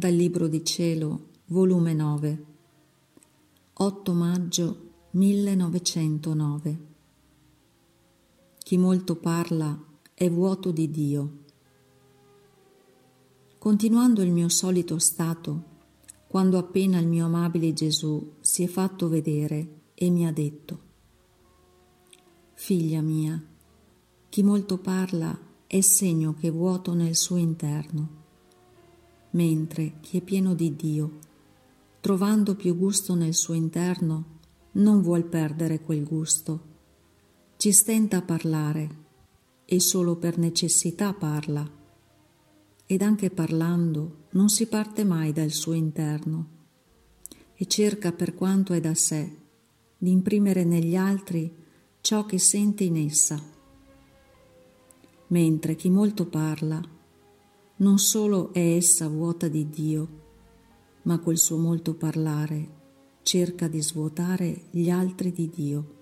Dal Libro di Cielo, volume 9, 8 maggio 1909. Chi molto parla è vuoto di Dio. Continuando il mio solito stato, quando appena il mio amabile Gesù si è fatto vedere e mi ha detto, Figlia mia, chi molto parla è segno che è vuoto nel suo interno mentre chi è pieno di Dio, trovando più gusto nel suo interno, non vuol perdere quel gusto. Ci stenta a parlare e solo per necessità parla. Ed anche parlando non si parte mai dal suo interno e cerca per quanto è da sé di imprimere negli altri ciò che sente in essa. Mentre chi molto parla non solo è essa vuota di Dio, ma col suo molto parlare cerca di svuotare gli altri di Dio.